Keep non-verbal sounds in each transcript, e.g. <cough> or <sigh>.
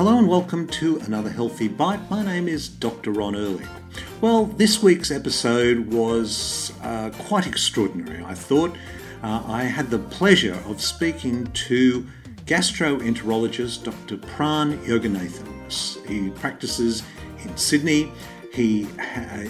Hello and welcome to another Healthy Bite. My name is Dr. Ron Ehrlich. Well, this week's episode was uh, quite extraordinary, I thought. Uh, I had the pleasure of speaking to gastroenterologist Dr. Pran Yoganathan. He practices in Sydney. He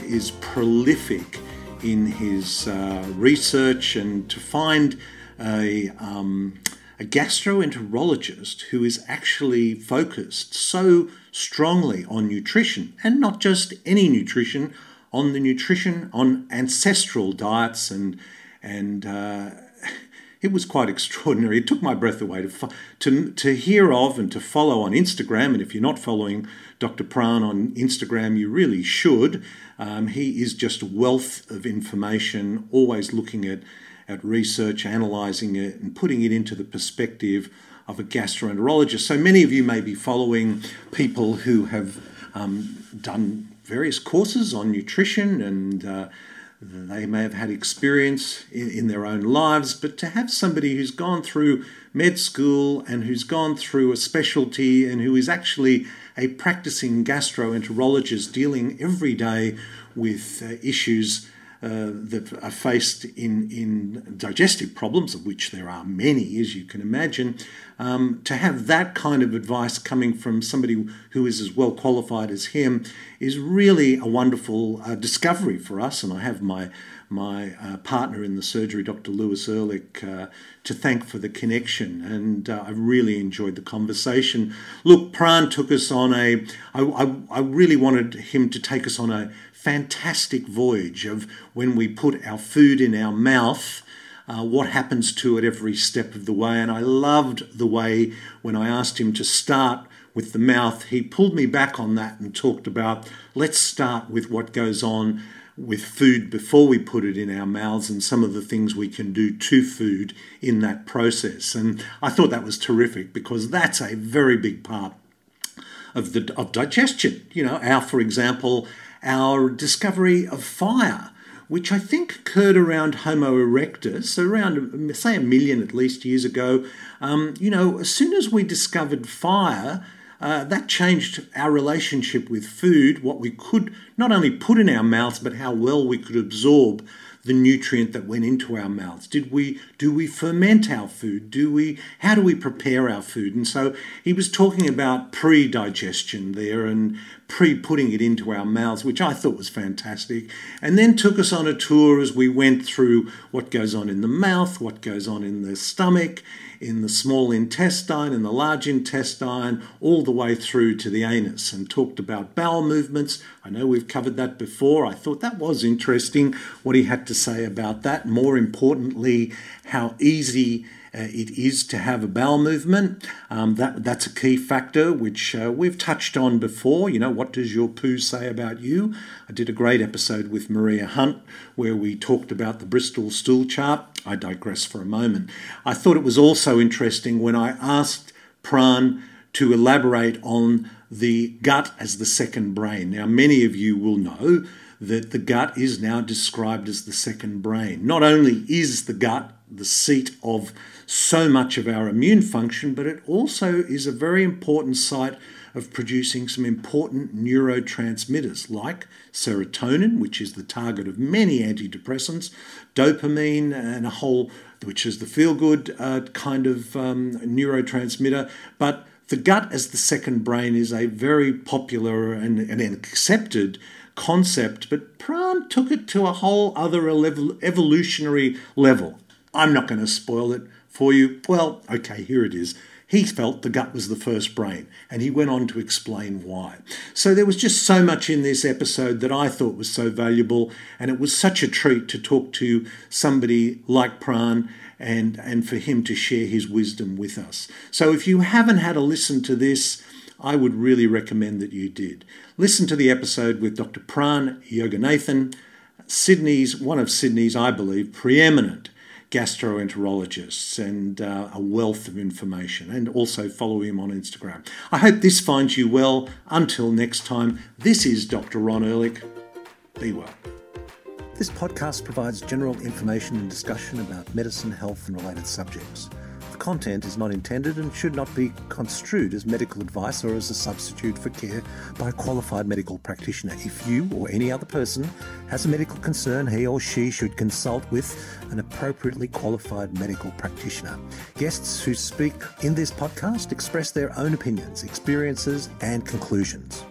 is prolific in his uh, research and to find a, um, a gastroenterologist who is actually focused so strongly on nutrition and not just any nutrition, on the nutrition on ancestral diets and and uh, <laughs> it was quite extraordinary. It took my breath away to, to, to hear of and to follow on Instagram. And if you're not following Dr. Pran on Instagram, you really should. Um, he is just a wealth of information, always looking at, at research, analysing it, and putting it into the perspective of a gastroenterologist. So many of you may be following people who have um, done various courses on nutrition and uh, they may have had experience in, in, their own lives, but to have somebody who's gone through med school and who's gone through a specialty and who is actually a practicing gastroenterologist dealing every day with uh, issues uh, that are faced in, in digestive problems, of which there are many, as you can imagine, um, to have that kind of advice coming from somebody who is as well qualified as him is really a wonderful uh, discovery for us. And I have my my uh, partner in the surgery, Dr. Lewis Ehrlich, uh, to thank for the connection. And uh, I really enjoyed the conversation. Look, Pran took us on a. I, I, I really wanted him to take us on a fantastic voyage of when we put our food in our mouth. Uh, what happens to it every step of the way. And I loved the way when I asked him to start with the mouth, he pulled me back on that and talked about let's start with what goes on with food before we put it in our mouths and some of the things we can do to food in that process. And I thought that was terrific because that's a very big part of the of digestion. You know, our for example, our discovery of fire, which I think occurred around Homo erectus, around, say, a million at least years ago. Um, you know, as soon as we discovered fire, uh, that changed our relationship with food, what we could not only put in our mouths, but how well we could absorb the nutrient that went into our mouths? Did we do we ferment our food? Do we how do we prepare our food? And so he was talking about pre-digestion there and pre-putting it into our mouths, which I thought was fantastic. And then took us on a tour as we went through what goes on in the mouth, what goes on in the stomach, in the small intestine, in the large intestine, all the way through to the anus, and talked about bowel movements. I know we've covered that before. I thought that was interesting what he had to say about that. More importantly, how easy it is to have a bowel movement. Um, that that's a key factor which uh, we've touched on before. You know, what does your poo say about you? I did a great episode with Maria Hunt where we talked about the Bristol stool chart. I digress for a moment. I thought it was also interesting when I asked Pran to elaborate on the gut as the second brain. Now, many of you will know that the gut is now described as the second brain. Not only is the gut the seat of so much of our immune function, but it also is a very important site of producing some important neurotransmitters like serotonin, which is the target of many antidepressants, dopamine, and a whole, which is the feel good uh, kind of um, neurotransmitter. But the gut as the second brain is a very popular and, and accepted concept, but Pran took it to a whole other evolutionary level. I'm not going to spoil it for you. Well, okay, here it is. He felt the gut was the first brain, and he went on to explain why. So there was just so much in this episode that I thought was so valuable, and it was such a treat to talk to somebody like Pran and, and for him to share his wisdom with us. So if you haven't had a listen to this, I would really recommend that you did. Listen to the episode with Dr. Pran Yoganathan, Sydney's one of Sydney's, I believe, preeminent gastroenterologists and uh, a wealth of information, and also follow him on Instagram. I hope this finds you well. Until next time, this is Dr. Ron Ehrlich. Be well. This podcast provides general information and discussion about medicine, health, and related subjects. Content is not intended and should not be construed as medical advice or as a substitute for care by a qualified medical practitioner. If you or any other person has a medical concern, he or she should consult with an appropriately qualified medical practitioner. Guests who speak in this podcast express their own opinions, experiences, and conclusions.